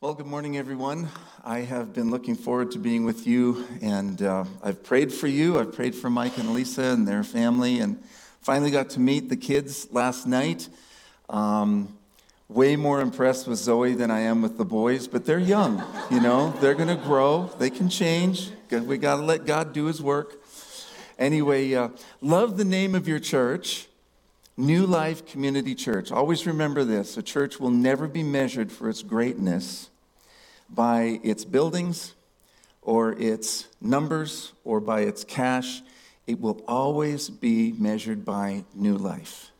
Well, good morning, everyone. I have been looking forward to being with you, and uh, I've prayed for you. I've prayed for Mike and Lisa and their family, and finally got to meet the kids last night. Um, way more impressed with Zoe than I am with the boys, but they're young, you know, they're going to grow, they can change. We got to let God do his work. Anyway, uh, love the name of your church. New Life Community Church. Always remember this a church will never be measured for its greatness by its buildings or its numbers or by its cash. It will always be measured by new life.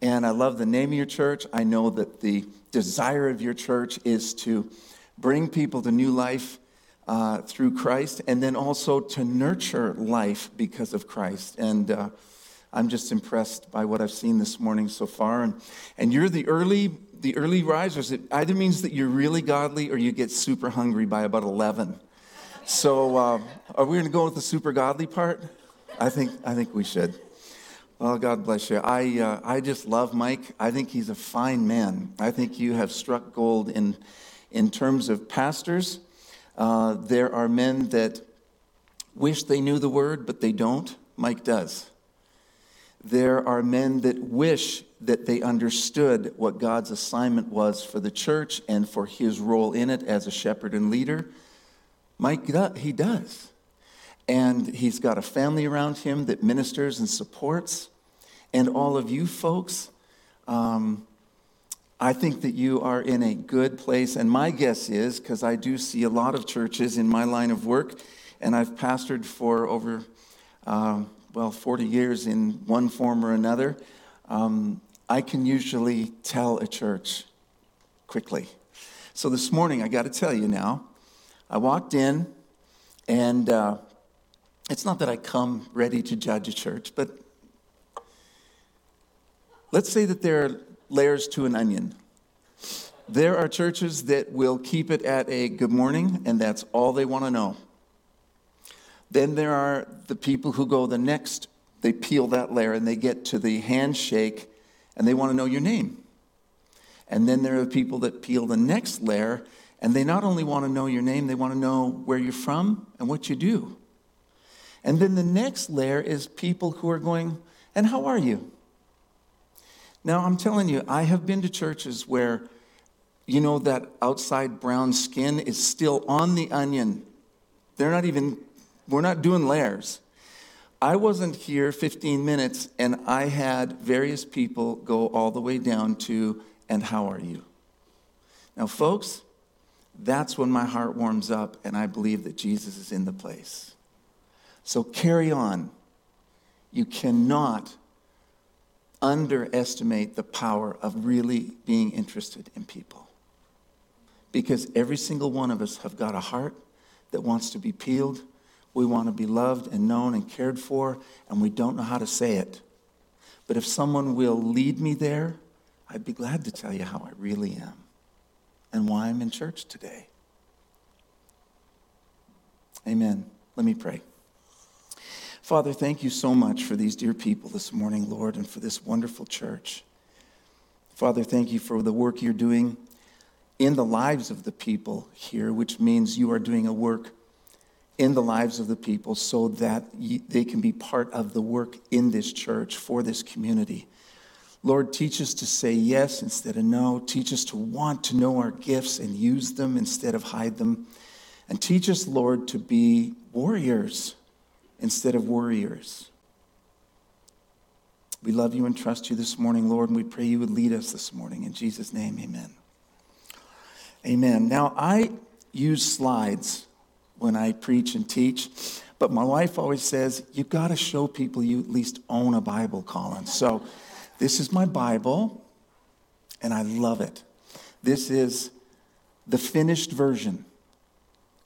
And I love the name of your church. I know that the desire of your church is to bring people to new life uh, through Christ and then also to nurture life because of Christ. And uh, I'm just impressed by what I've seen this morning so far. And, and you're the early, the early risers. It either means that you're really godly or you get super hungry by about 11. So uh, are we going to go with the super godly part? I think, I think we should. Well, God bless you. I, uh, I just love Mike. I think he's a fine man. I think you have struck gold in, in terms of pastors. Uh, there are men that wish they knew the word, but they don't. Mike does. There are men that wish that they understood what God's assignment was for the church and for his role in it as a shepherd and leader. Mike, he does. And he's got a family around him that ministers and supports. And all of you folks, um, I think that you are in a good place. And my guess is, because I do see a lot of churches in my line of work, and I've pastored for over uh, well, 40 years in one form or another, um, I can usually tell a church quickly. So this morning, I got to tell you now, I walked in, and uh, it's not that I come ready to judge a church, but let's say that there are layers to an onion. There are churches that will keep it at a good morning, and that's all they want to know. Then there are the people who go the next, they peel that layer and they get to the handshake and they want to know your name. And then there are people that peel the next layer and they not only want to know your name, they want to know where you're from and what you do. And then the next layer is people who are going, and how are you? Now, I'm telling you, I have been to churches where, you know, that outside brown skin is still on the onion. They're not even we're not doing layers. I wasn't here 15 minutes and I had various people go all the way down to, and how are you? Now, folks, that's when my heart warms up and I believe that Jesus is in the place. So carry on. You cannot underestimate the power of really being interested in people. Because every single one of us have got a heart that wants to be peeled we want to be loved and known and cared for, and we don't know how to say it. But if someone will lead me there, I'd be glad to tell you how I really am and why I'm in church today. Amen. Let me pray. Father, thank you so much for these dear people this morning, Lord, and for this wonderful church. Father, thank you for the work you're doing in the lives of the people here, which means you are doing a work in the lives of the people so that they can be part of the work in this church for this community. Lord, teach us to say yes instead of no. Teach us to want to know our gifts and use them instead of hide them. And teach us, Lord, to be warriors instead of worriers. We love you and trust you this morning, Lord, and we pray you would lead us this morning. In Jesus' name, amen. Amen. Now, I use slides when I preach and teach. But my wife always says, You've got to show people you at least own a Bible, Colin. So this is my Bible, and I love it. This is the finished version.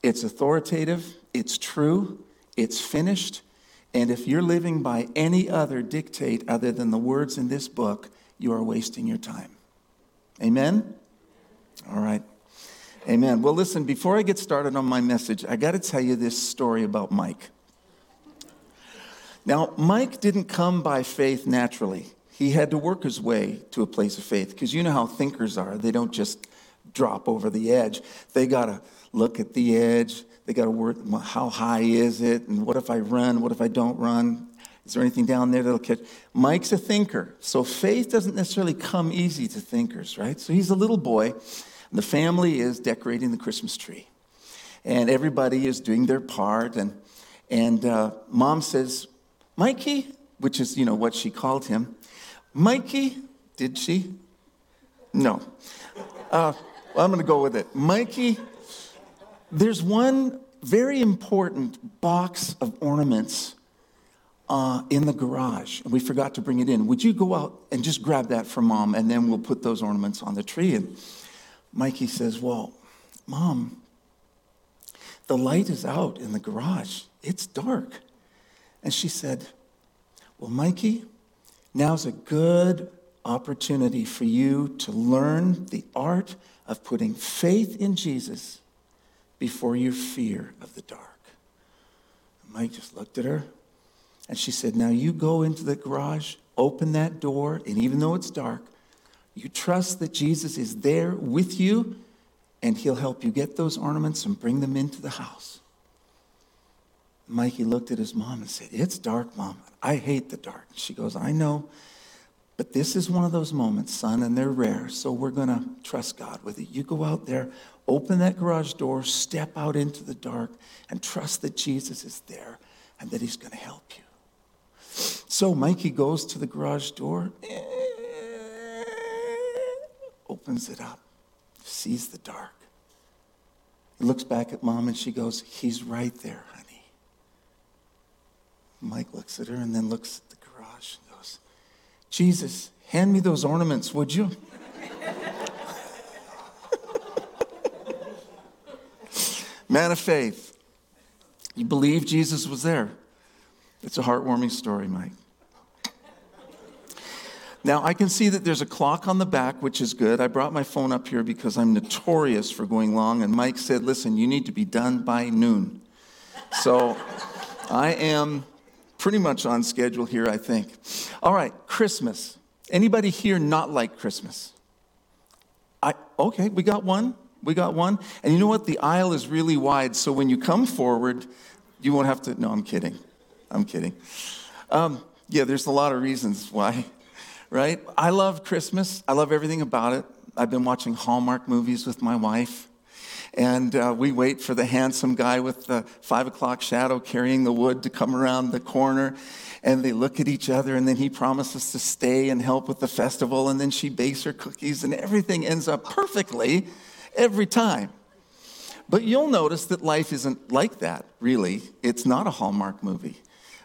It's authoritative, it's true, it's finished. And if you're living by any other dictate other than the words in this book, you are wasting your time. Amen? All right. Amen. Well, listen, before I get started on my message, I got to tell you this story about Mike. Now, Mike didn't come by faith naturally. He had to work his way to a place of faith because you know how thinkers are. They don't just drop over the edge. They got to look at the edge. They got to work, how high is it? And what if I run? What if I don't run? Is there anything down there that'll catch? Mike's a thinker. So faith doesn't necessarily come easy to thinkers, right? So he's a little boy. The family is decorating the Christmas tree. And everybody is doing their part. And, and uh, mom says, Mikey, which is, you know, what she called him. Mikey, did she? No. Uh, well, I'm going to go with it. Mikey, there's one very important box of ornaments uh, in the garage, and we forgot to bring it in. Would you go out and just grab that for mom, and then we'll put those ornaments on the tree? And Mikey says, Well, mom, the light is out in the garage, it's dark. And she said, Well, Mikey, now's a good opportunity for you to learn the art of putting faith in Jesus before your fear of the dark. Mike just looked at her and she said, Now you go into the garage, open that door, and even though it's dark, you trust that Jesus is there with you and he'll help you get those ornaments and bring them into the house. Mikey looked at his mom and said, It's dark, mom. I hate the dark. She goes, I know, but this is one of those moments, son, and they're rare, so we're going to trust God with it. You go out there, open that garage door, step out into the dark, and trust that Jesus is there and that he's going to help you. So Mikey goes to the garage door, opens it up, sees the dark. He looks back at mom and she goes, He's right there, honey. Mike looks at her and then looks at the garage and goes, Jesus, hand me those ornaments, would you? Man of faith. You believe Jesus was there. It's a heartwarming story, Mike. Now, I can see that there's a clock on the back, which is good. I brought my phone up here because I'm notorious for going long, and Mike said, Listen, you need to be done by noon. So I am pretty much on schedule here, I think. All right, Christmas. Anybody here not like Christmas? I, okay, we got one. We got one. And you know what? The aisle is really wide, so when you come forward, you won't have to. No, I'm kidding. I'm kidding. Um, yeah, there's a lot of reasons why right? I love Christmas. I love everything about it. I've been watching Hallmark movies with my wife. And uh, we wait for the handsome guy with the five o'clock shadow carrying the wood to come around the corner. And they look at each other, and then he promises to stay and help with the festival. And then she bakes her cookies, and everything ends up perfectly every time. But you'll notice that life isn't like that, really. It's not a Hallmark movie.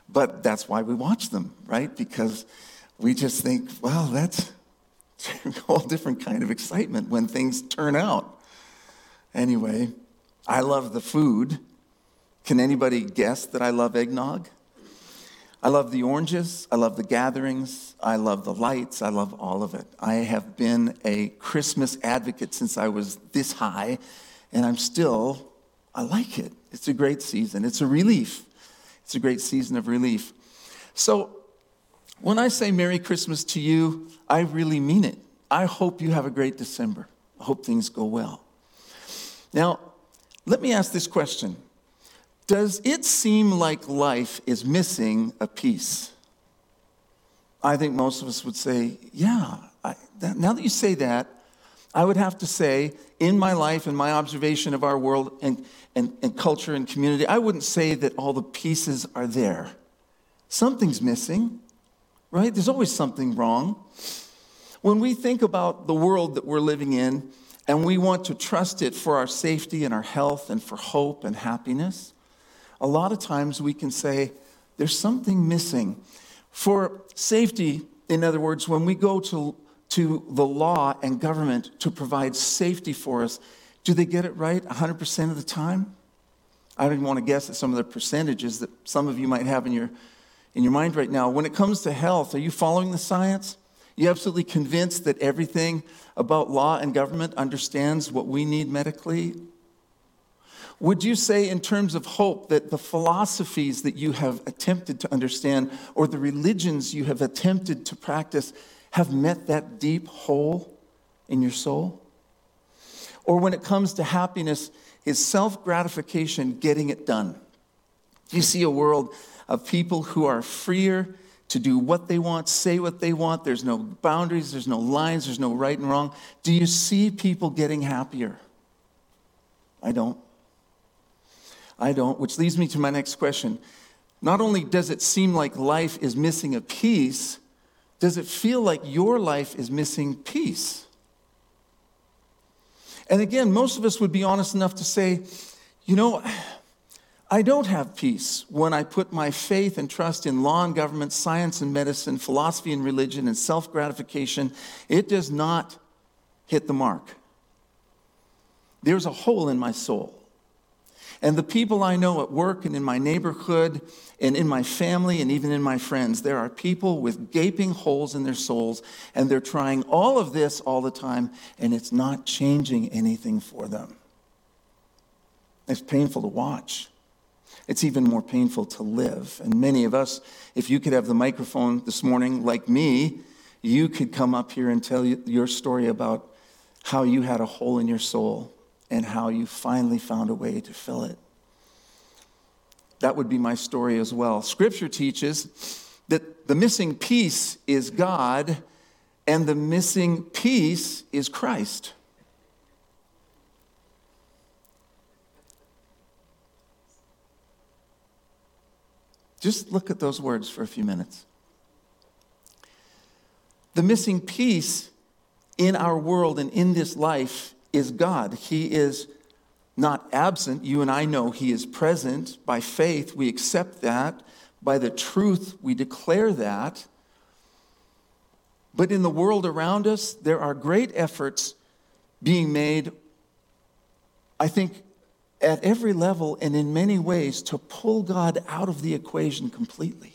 But that's why we watch them, right? Because we just think, well, that's a whole different kind of excitement when things turn out. Anyway, I love the food. Can anybody guess that I love eggnog? I love the oranges. I love the gatherings. I love the lights. I love all of it. I have been a Christmas advocate since I was this high, and I'm still, I like it. It's a great season. It's a relief. It's a great season of relief. So, when I say Merry Christmas to you, I really mean it. I hope you have a great December. I hope things go well. Now, let me ask this question Does it seem like life is missing a piece? I think most of us would say, yeah. I, that, now that you say that, I would have to say, in my life and my observation of our world and, and, and culture and community, I wouldn't say that all the pieces are there. Something's missing right? There's always something wrong. When we think about the world that we're living in and we want to trust it for our safety and our health and for hope and happiness, a lot of times we can say, there's something missing. For safety, in other words, when we go to, to the law and government to provide safety for us, do they get it right 100% of the time? I don't even want to guess at some of the percentages that some of you might have in your in your mind right now. When it comes to health, are you following the science? You absolutely convinced that everything about law and government understands what we need medically? Would you say, in terms of hope, that the philosophies that you have attempted to understand or the religions you have attempted to practice have met that deep hole in your soul? Or when it comes to happiness, is self gratification getting it done? Do you see a world of people who are freer to do what they want, say what they want. There's no boundaries, there's no lines, there's no right and wrong. Do you see people getting happier? I don't. I don't, which leads me to my next question. Not only does it seem like life is missing a piece, does it feel like your life is missing peace? And again, most of us would be honest enough to say, you know, I don't have peace when I put my faith and trust in law and government, science and medicine, philosophy and religion, and self gratification. It does not hit the mark. There's a hole in my soul. And the people I know at work and in my neighborhood and in my family and even in my friends, there are people with gaping holes in their souls, and they're trying all of this all the time, and it's not changing anything for them. It's painful to watch. It's even more painful to live. And many of us, if you could have the microphone this morning, like me, you could come up here and tell your story about how you had a hole in your soul and how you finally found a way to fill it. That would be my story as well. Scripture teaches that the missing piece is God and the missing piece is Christ. Just look at those words for a few minutes. The missing piece in our world and in this life is God. He is not absent. You and I know He is present. By faith, we accept that. By the truth, we declare that. But in the world around us, there are great efforts being made, I think, at every level and in many ways to pull God out of the equation completely.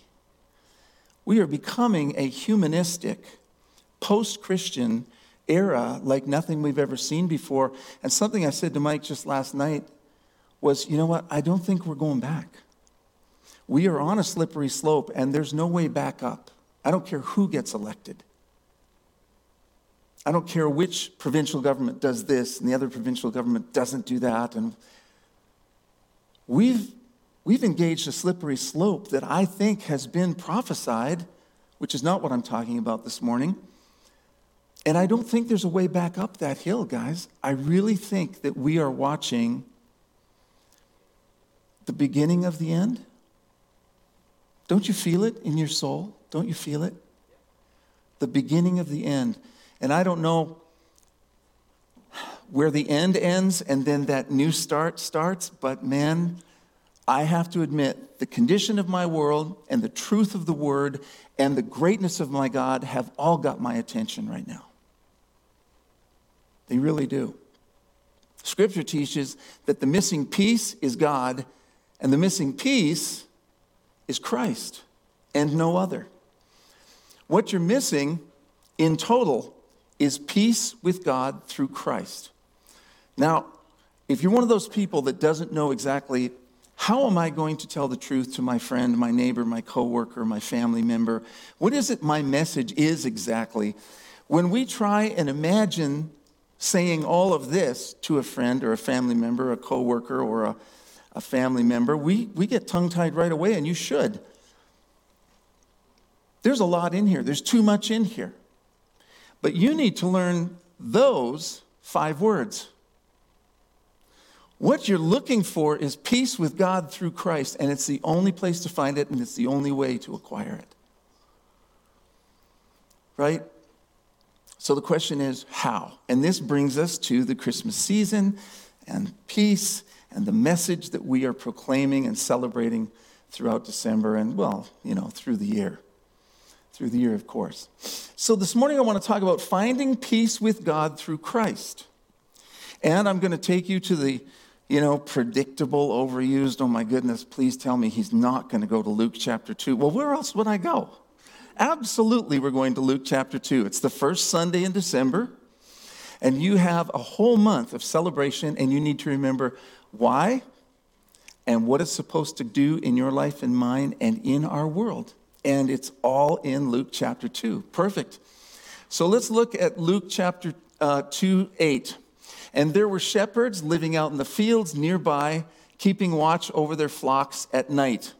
We are becoming a humanistic, post Christian era like nothing we've ever seen before. And something I said to Mike just last night was you know what? I don't think we're going back. We are on a slippery slope, and there's no way back up. I don't care who gets elected. I don't care which provincial government does this and the other provincial government doesn't do that. And we've, we've engaged a slippery slope that I think has been prophesied, which is not what I'm talking about this morning. And I don't think there's a way back up that hill, guys. I really think that we are watching the beginning of the end. Don't you feel it in your soul? Don't you feel it? The beginning of the end. And I don't know where the end ends and then that new start starts. But man, I have to admit, the condition of my world and the truth of the word and the greatness of my God have all got my attention right now. They really do. Scripture teaches that the missing piece is God and the missing piece is Christ and no other. What you're missing in total is peace with God through Christ. Now, if you're one of those people that doesn't know exactly how am I going to tell the truth to my friend, my neighbor, my coworker, my family member, what is it my message is exactly? When we try and imagine saying all of this to a friend or a family member, a coworker or a, a family member, we, we get tongue tied right away, and you should. There's a lot in here, there's too much in here. But you need to learn those five words. What you're looking for is peace with God through Christ, and it's the only place to find it, and it's the only way to acquire it. Right? So the question is, how? And this brings us to the Christmas season and peace and the message that we are proclaiming and celebrating throughout December and, well, you know, through the year. Through the year, of course. So this morning I want to talk about finding peace with God through Christ. And I'm going to take you to the you know, predictable, overused. Oh my goodness, please tell me he's not going to go to Luke chapter 2. Well, where else would I go? Absolutely, we're going to Luke chapter 2. It's the first Sunday in December, and you have a whole month of celebration, and you need to remember why and what it's supposed to do in your life and mine and in our world. And it's all in Luke chapter 2. Perfect. So let's look at Luke chapter uh, 2 8. And there were shepherds living out in the fields nearby, keeping watch over their flocks at night.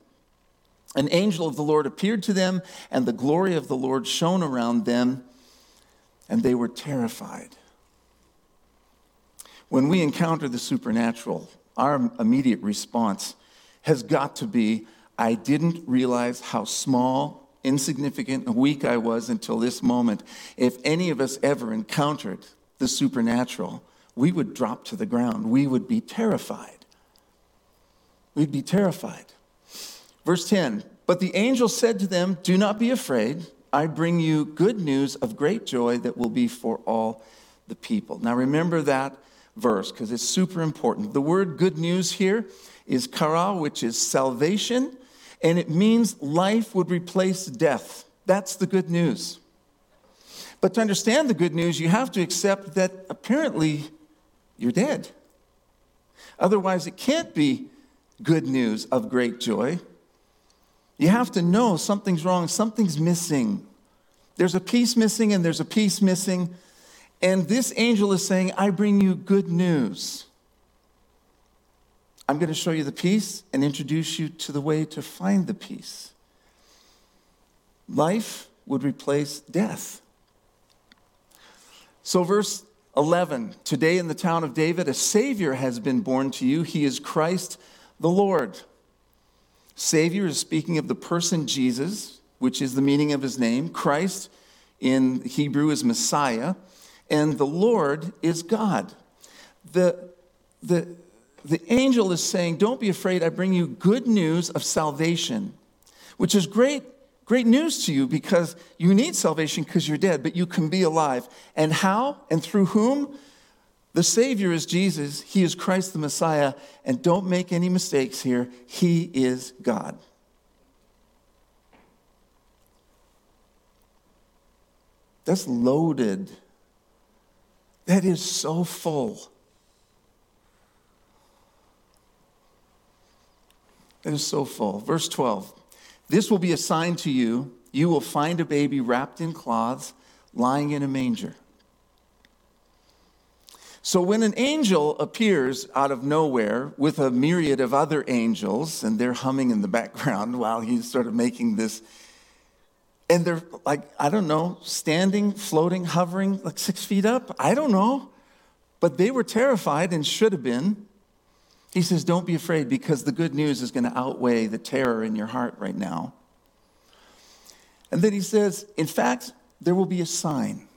An angel of the Lord appeared to them, and the glory of the Lord shone around them, and they were terrified. When we encounter the supernatural, our immediate response has got to be I didn't realize how small, insignificant, and weak I was until this moment. If any of us ever encountered the supernatural, we would drop to the ground. We would be terrified. We'd be terrified. Verse 10 But the angel said to them, Do not be afraid. I bring you good news of great joy that will be for all the people. Now remember that verse because it's super important. The word good news here is kara, which is salvation, and it means life would replace death. That's the good news. But to understand the good news, you have to accept that apparently you're dead. Otherwise, it can't be good news of great joy. You have to know something's wrong, something's missing. There's a piece missing, and there's a piece missing. And this angel is saying, I bring you good news. I'm going to show you the peace and introduce you to the way to find the peace. Life would replace death. So, verse 11 Today in the town of David, a Savior has been born to you. He is Christ the Lord. Savior is speaking of the person Jesus, which is the meaning of his name. Christ in Hebrew is Messiah, and the Lord is God. The, the, the angel is saying, Don't be afraid, I bring you good news of salvation, which is great, great news to you because you need salvation because you're dead, but you can be alive. And how and through whom? The Savior is Jesus, He is Christ the Messiah, and don't make any mistakes here, He is God. That's loaded. That is so full. It is so full. Verse 12 This will be a sign to you. You will find a baby wrapped in cloths, lying in a manger. So, when an angel appears out of nowhere with a myriad of other angels, and they're humming in the background while he's sort of making this, and they're like, I don't know, standing, floating, hovering like six feet up. I don't know. But they were terrified and should have been. He says, Don't be afraid because the good news is going to outweigh the terror in your heart right now. And then he says, In fact, there will be a sign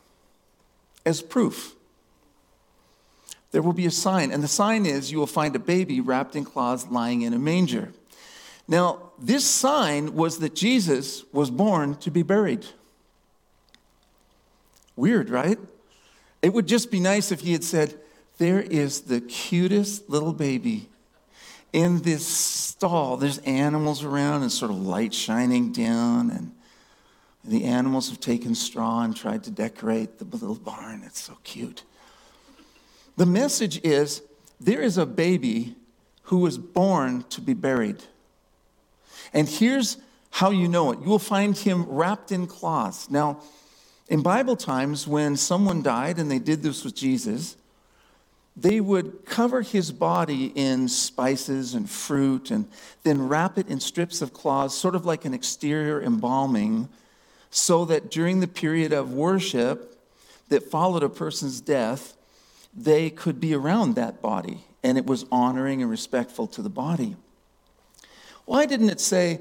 as proof. There will be a sign, and the sign is you will find a baby wrapped in cloths lying in a manger. Now, this sign was that Jesus was born to be buried. Weird, right? It would just be nice if he had said, there is the cutest little baby in this stall. There's animals around and sort of light shining down, and the animals have taken straw and tried to decorate the little barn. It's so cute. The message is there is a baby who was born to be buried. And here's how you know it you will find him wrapped in cloths. Now, in Bible times, when someone died, and they did this with Jesus, they would cover his body in spices and fruit and then wrap it in strips of cloth, sort of like an exterior embalming, so that during the period of worship that followed a person's death, they could be around that body and it was honoring and respectful to the body. Why didn't it say,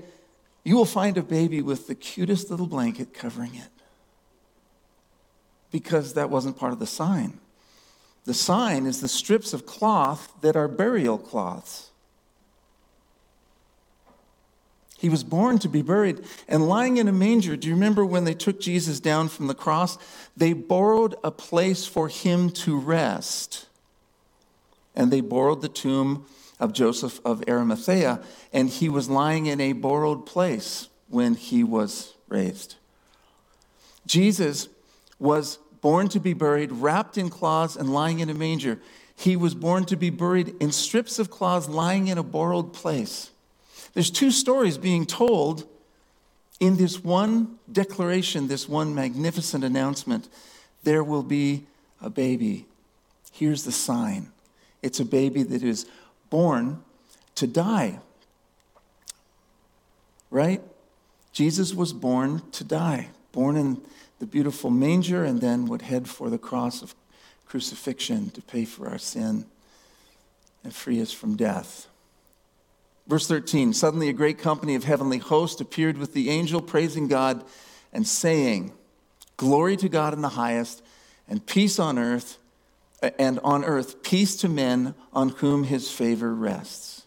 You will find a baby with the cutest little blanket covering it? Because that wasn't part of the sign. The sign is the strips of cloth that are burial cloths. He was born to be buried and lying in a manger. Do you remember when they took Jesus down from the cross? They borrowed a place for him to rest. And they borrowed the tomb of Joseph of Arimathea, and he was lying in a borrowed place when he was raised. Jesus was born to be buried, wrapped in cloths and lying in a manger. He was born to be buried in strips of cloths, lying in a borrowed place. There's two stories being told in this one declaration, this one magnificent announcement. There will be a baby. Here's the sign it's a baby that is born to die. Right? Jesus was born to die, born in the beautiful manger, and then would head for the cross of crucifixion to pay for our sin and free us from death. Verse 13 Suddenly a great company of heavenly hosts appeared with the angel, praising God and saying, Glory to God in the highest, and peace on earth, and on earth, peace to men on whom his favor rests.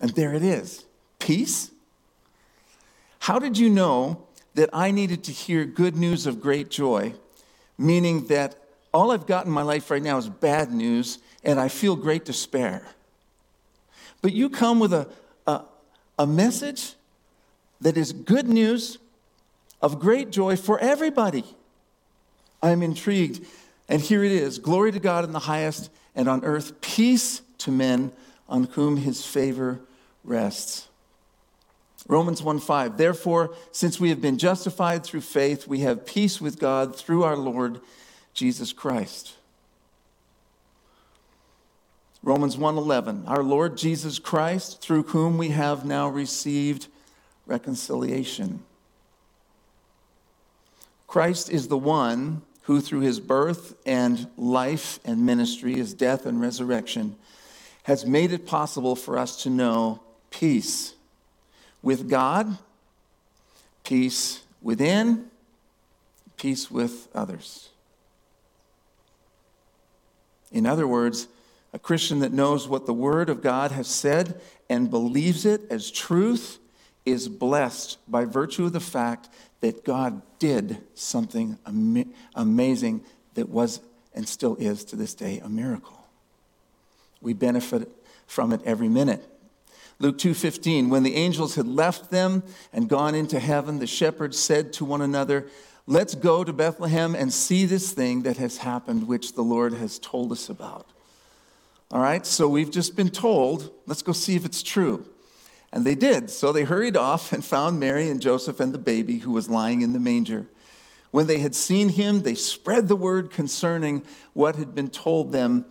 And there it is peace. How did you know that I needed to hear good news of great joy, meaning that all I've got in my life right now is bad news, and I feel great despair? But you come with a, a, a message that is good news of great joy for everybody. I am intrigued. And here it is Glory to God in the highest, and on earth, peace to men on whom his favor rests. Romans 1 5. Therefore, since we have been justified through faith, we have peace with God through our Lord Jesus Christ. Romans 1:11 Our Lord Jesus Christ through whom we have now received reconciliation. Christ is the one who through his birth and life and ministry, his death and resurrection, has made it possible for us to know peace with God, peace within, peace with others. In other words, a Christian that knows what the Word of God has said and believes it as truth is blessed by virtue of the fact that God did something am- amazing that was and still is to this day a miracle. We benefit from it every minute. Luke 2:15 When the angels had left them and gone into heaven the shepherds said to one another Let's go to Bethlehem and see this thing that has happened which the Lord has told us about. All right, so we've just been told, let's go see if it's true. And they did. So they hurried off and found Mary and Joseph and the baby who was lying in the manger. When they had seen him, they spread the word concerning what had been told them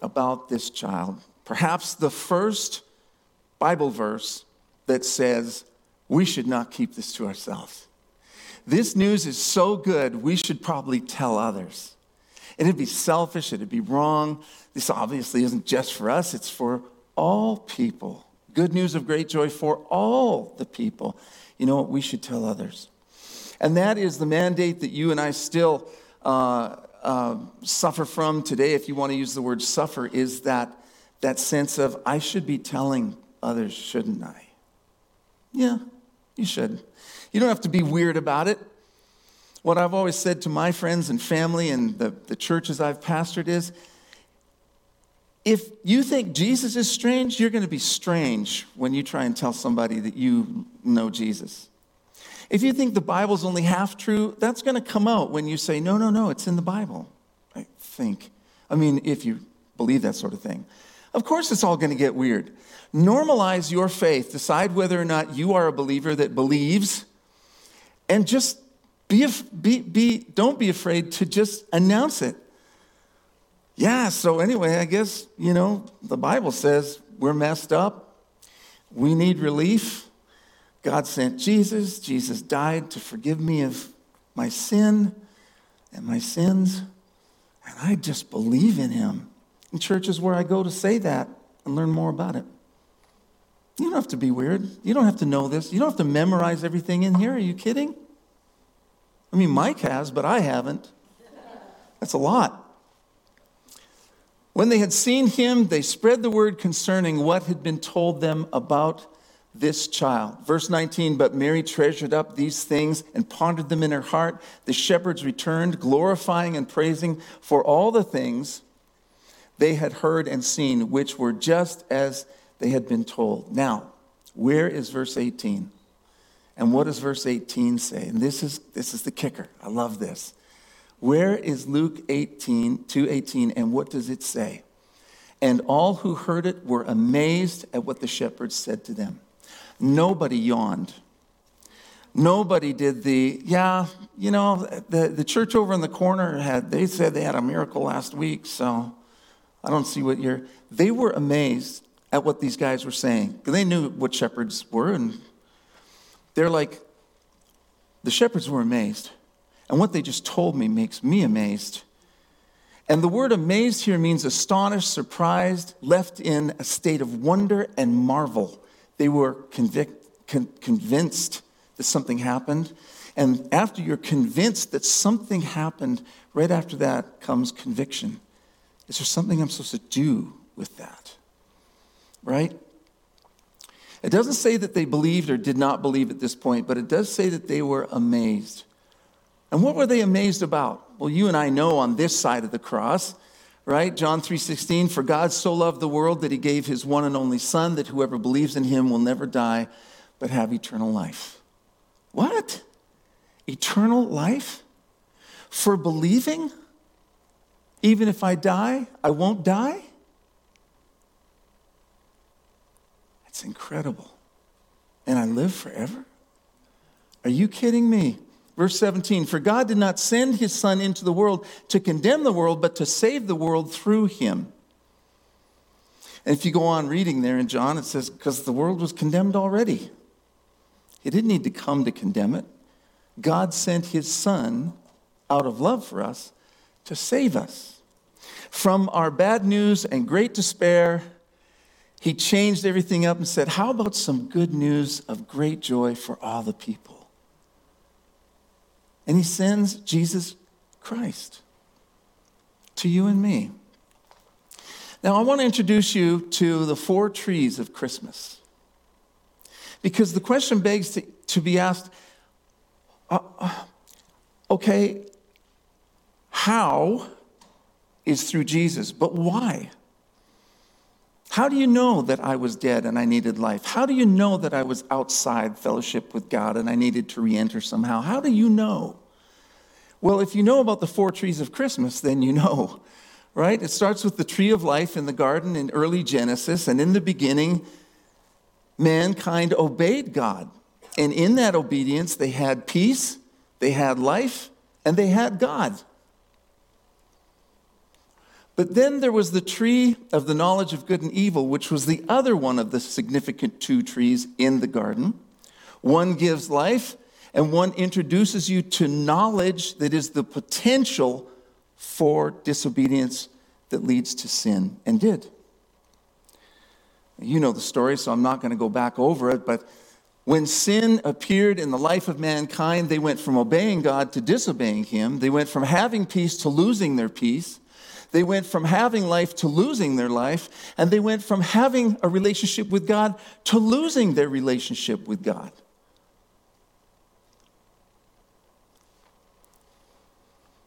about this child. Perhaps the first Bible verse that says we should not keep this to ourselves. This news is so good, we should probably tell others. It'd be selfish, it'd be wrong. This obviously isn't just for us, it's for all people. Good news of great joy for all the people. You know what? We should tell others. And that is the mandate that you and I still uh, uh, suffer from today, if you want to use the word suffer, is that, that sense of I should be telling others, shouldn't I? Yeah, you should. You don't have to be weird about it. What I've always said to my friends and family and the, the churches I've pastored is if you think Jesus is strange, you're going to be strange when you try and tell somebody that you know Jesus. If you think the Bible's only half true, that's going to come out when you say, no, no, no, it's in the Bible. I think. I mean, if you believe that sort of thing. Of course, it's all going to get weird. Normalize your faith. Decide whether or not you are a believer that believes, and just be, be, be, don't be afraid to just announce it. Yeah, so anyway, I guess, you know, the Bible says we're messed up. We need relief. God sent Jesus. Jesus died to forgive me of my sin and my sins. And I just believe in him. In churches where I go to say that and learn more about it. You don't have to be weird. You don't have to know this. You don't have to memorize everything in here. Are you kidding? I mean, Mike has, but I haven't. That's a lot. When they had seen him, they spread the word concerning what had been told them about this child. Verse 19, but Mary treasured up these things and pondered them in her heart. The shepherds returned, glorifying and praising for all the things they had heard and seen, which were just as they had been told. Now, where is verse 18? And what does verse 18 say? And this is, this is the kicker. I love this. Where is Luke 18, 218, and what does it say? And all who heard it were amazed at what the shepherds said to them. Nobody yawned. Nobody did the, yeah, you know, the, the church over in the corner had, they said they had a miracle last week, so I don't see what you're. They were amazed at what these guys were saying. They knew what shepherds were, and they're like, the shepherds were amazed. And what they just told me makes me amazed. And the word amazed here means astonished, surprised, left in a state of wonder and marvel. They were con- convinced that something happened. And after you're convinced that something happened, right after that comes conviction. Is there something I'm supposed to do with that? Right? It doesn't say that they believed or did not believe at this point, but it does say that they were amazed. And what were they amazed about? Well, you and I know on this side of the cross, right? John 3:16, for God so loved the world that he gave his one and only son that whoever believes in him will never die but have eternal life. What? Eternal life? For believing? Even if I die, I won't die? It's incredible. And I live forever? Are you kidding me? Verse 17 For God did not send his Son into the world to condemn the world, but to save the world through him. And if you go on reading there in John, it says, Because the world was condemned already. He didn't need to come to condemn it. God sent his Son out of love for us to save us. From our bad news and great despair, he changed everything up and said, How about some good news of great joy for all the people? And he sends Jesus Christ to you and me. Now, I want to introduce you to the four trees of Christmas. Because the question begs to, to be asked uh, uh, okay, how is through Jesus, but why? How do you know that I was dead and I needed life? How do you know that I was outside fellowship with God and I needed to re enter somehow? How do you know? Well, if you know about the four trees of Christmas, then you know, right? It starts with the tree of life in the garden in early Genesis, and in the beginning, mankind obeyed God. And in that obedience, they had peace, they had life, and they had God. But then there was the tree of the knowledge of good and evil, which was the other one of the significant two trees in the garden. One gives life, and one introduces you to knowledge that is the potential for disobedience that leads to sin and did. You know the story, so I'm not going to go back over it, but when sin appeared in the life of mankind, they went from obeying God to disobeying Him. They went from having peace to losing their peace. They went from having life to losing their life. And they went from having a relationship with God to losing their relationship with God.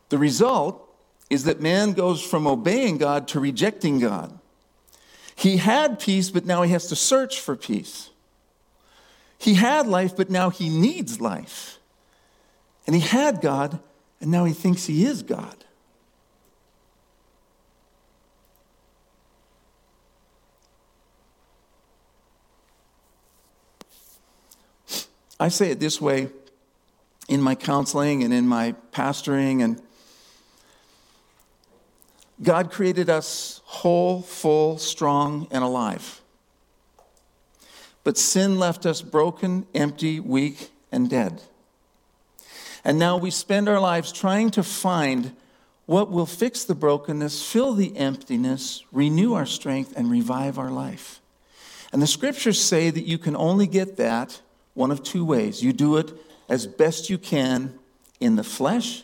The result is that man goes from obeying God to rejecting God. He had peace, but now he has to search for peace. He had life, but now he needs life. And he had God, and now he thinks he is God. I say it this way in my counseling and in my pastoring and God created us whole, full, strong, and alive. But sin left us broken, empty, weak, and dead. And now we spend our lives trying to find what will fix the brokenness, fill the emptiness, renew our strength, and revive our life. And the scriptures say that you can only get that one of two ways. You do it as best you can in the flesh,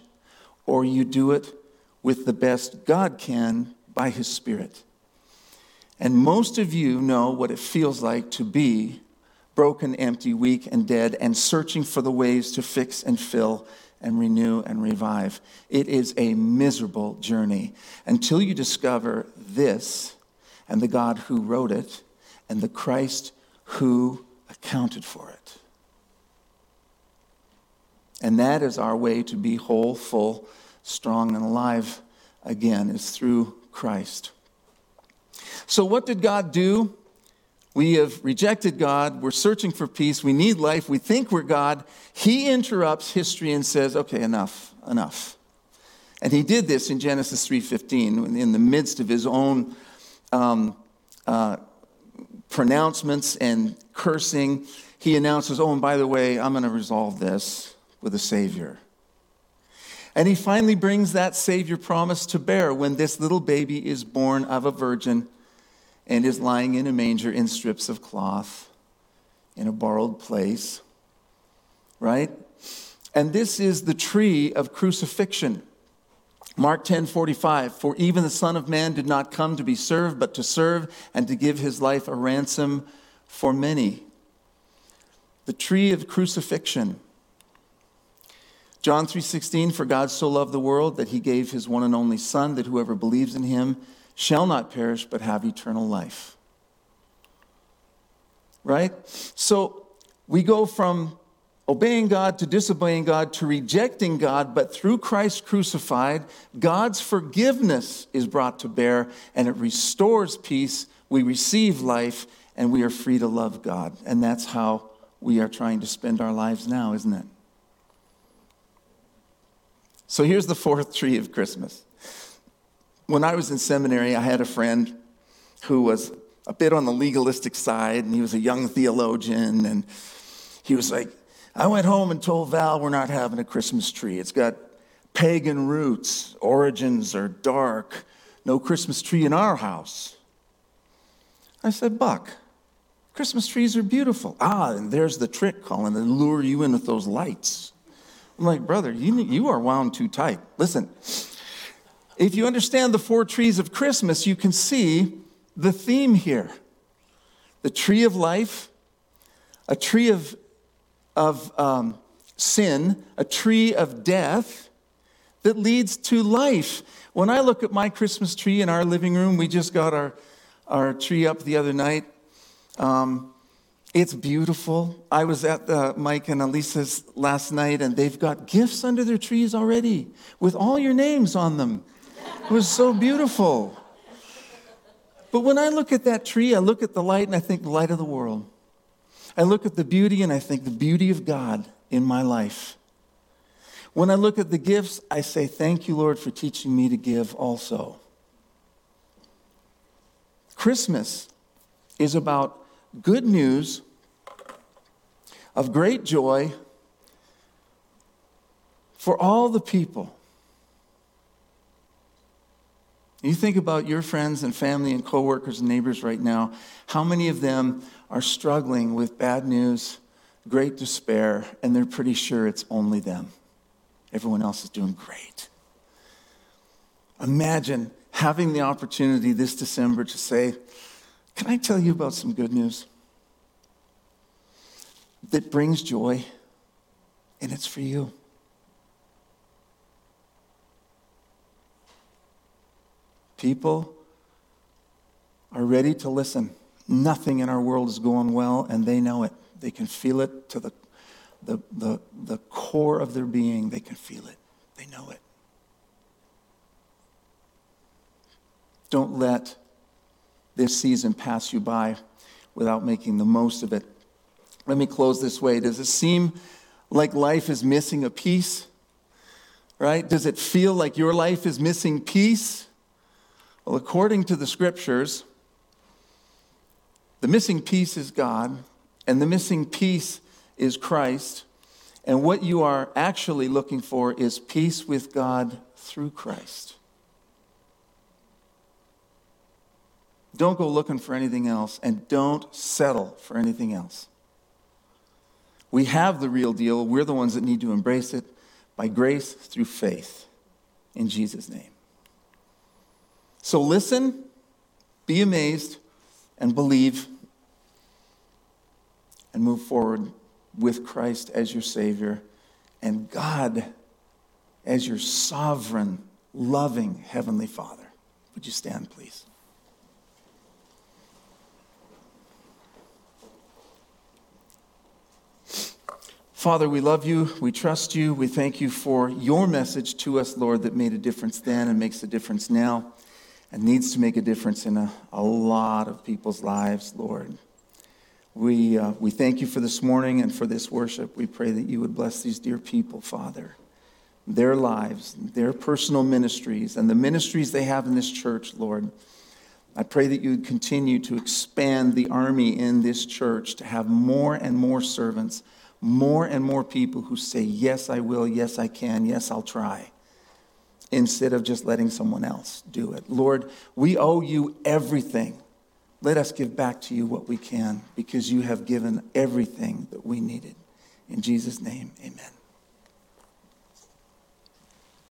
or you do it with the best God can by His Spirit. And most of you know what it feels like to be broken, empty, weak, and dead, and searching for the ways to fix and fill and renew and revive. It is a miserable journey until you discover this and the God who wrote it and the Christ who accounted for it. And that is our way to be whole, full, strong and alive again is through Christ. So, what did God do? We have rejected God. We're searching for peace. We need life. We think we're God. He interrupts history and says, okay, enough, enough. And he did this in Genesis 3:15 in the midst of his own um, uh, pronouncements and cursing. He announces, "Oh, and by the way, I'm going to resolve this with a savior." And he finally brings that savior promise to bear when this little baby is born of a virgin and is lying in a manger in strips of cloth in a borrowed place. Right? And this is the tree of crucifixion. Mark 10 45, for even the Son of Man did not come to be served, but to serve and to give his life a ransom for many. The tree of crucifixion. John 3:16 for God so loved the world that he gave his one and only son that whoever believes in him shall not perish but have eternal life. Right? So we go from obeying God to disobeying God to rejecting God, but through Christ crucified, God's forgiveness is brought to bear and it restores peace. We receive life and we are free to love God. And that's how we are trying to spend our lives now, isn't it? So here's the fourth tree of Christmas. When I was in seminary, I had a friend who was a bit on the legalistic side, and he was a young theologian, and he was like, I went home and told Val we're not having a Christmas tree. It's got pagan roots, origins are dark, no Christmas tree in our house. I said, Buck, Christmas trees are beautiful. Ah, and there's the trick, Colin, they lure you in with those lights. I'm like, brother, you, you are wound too tight. Listen, if you understand the four trees of Christmas, you can see the theme here the tree of life, a tree of of um, sin, a tree of death that leads to life. When I look at my Christmas tree in our living room, we just got our, our tree up the other night. Um, it's beautiful. I was at Mike and Elisa's last night, and they've got gifts under their trees already with all your names on them. It was so beautiful. But when I look at that tree, I look at the light and I think the light of the world. I look at the beauty and I think the beauty of God in my life. When I look at the gifts, I say, Thank you, Lord, for teaching me to give also. Christmas is about good news of great joy for all the people. You think about your friends and family and coworkers and neighbors right now, how many of them are struggling with bad news, great despair, and they're pretty sure it's only them? Everyone else is doing great. Imagine having the opportunity this December to say, Can I tell you about some good news that brings joy? And it's for you. People are ready to listen. Nothing in our world is going well, and they know it. They can feel it to the, the, the, the core of their being. They can feel it, they know it. Don't let this season pass you by without making the most of it. Let me close this way. Does it seem like life is missing a piece? Right? Does it feel like your life is missing peace? Well, according to the scriptures, the missing piece is God, and the missing piece is Christ. And what you are actually looking for is peace with God through Christ. Don't go looking for anything else, and don't settle for anything else. We have the real deal. We're the ones that need to embrace it by grace through faith in Jesus' name. So listen, be amazed, and believe, and move forward with Christ as your Savior and God as your sovereign, loving Heavenly Father. Would you stand, please? Father, we love you. We trust you. We thank you for your message to us, Lord, that made a difference then and makes a difference now and needs to make a difference in a, a lot of people's lives, Lord. We, uh, we thank you for this morning and for this worship. We pray that you would bless these dear people, Father. their lives, their personal ministries, and the ministries they have in this church, Lord. I pray that you would continue to expand the army in this church to have more and more servants, more and more people who say, Yes, I will, yes, I can, yes, I'll try, instead of just letting someone else do it. Lord, we owe you everything. Let us give back to you what we can because you have given everything that we needed. In Jesus' name, amen.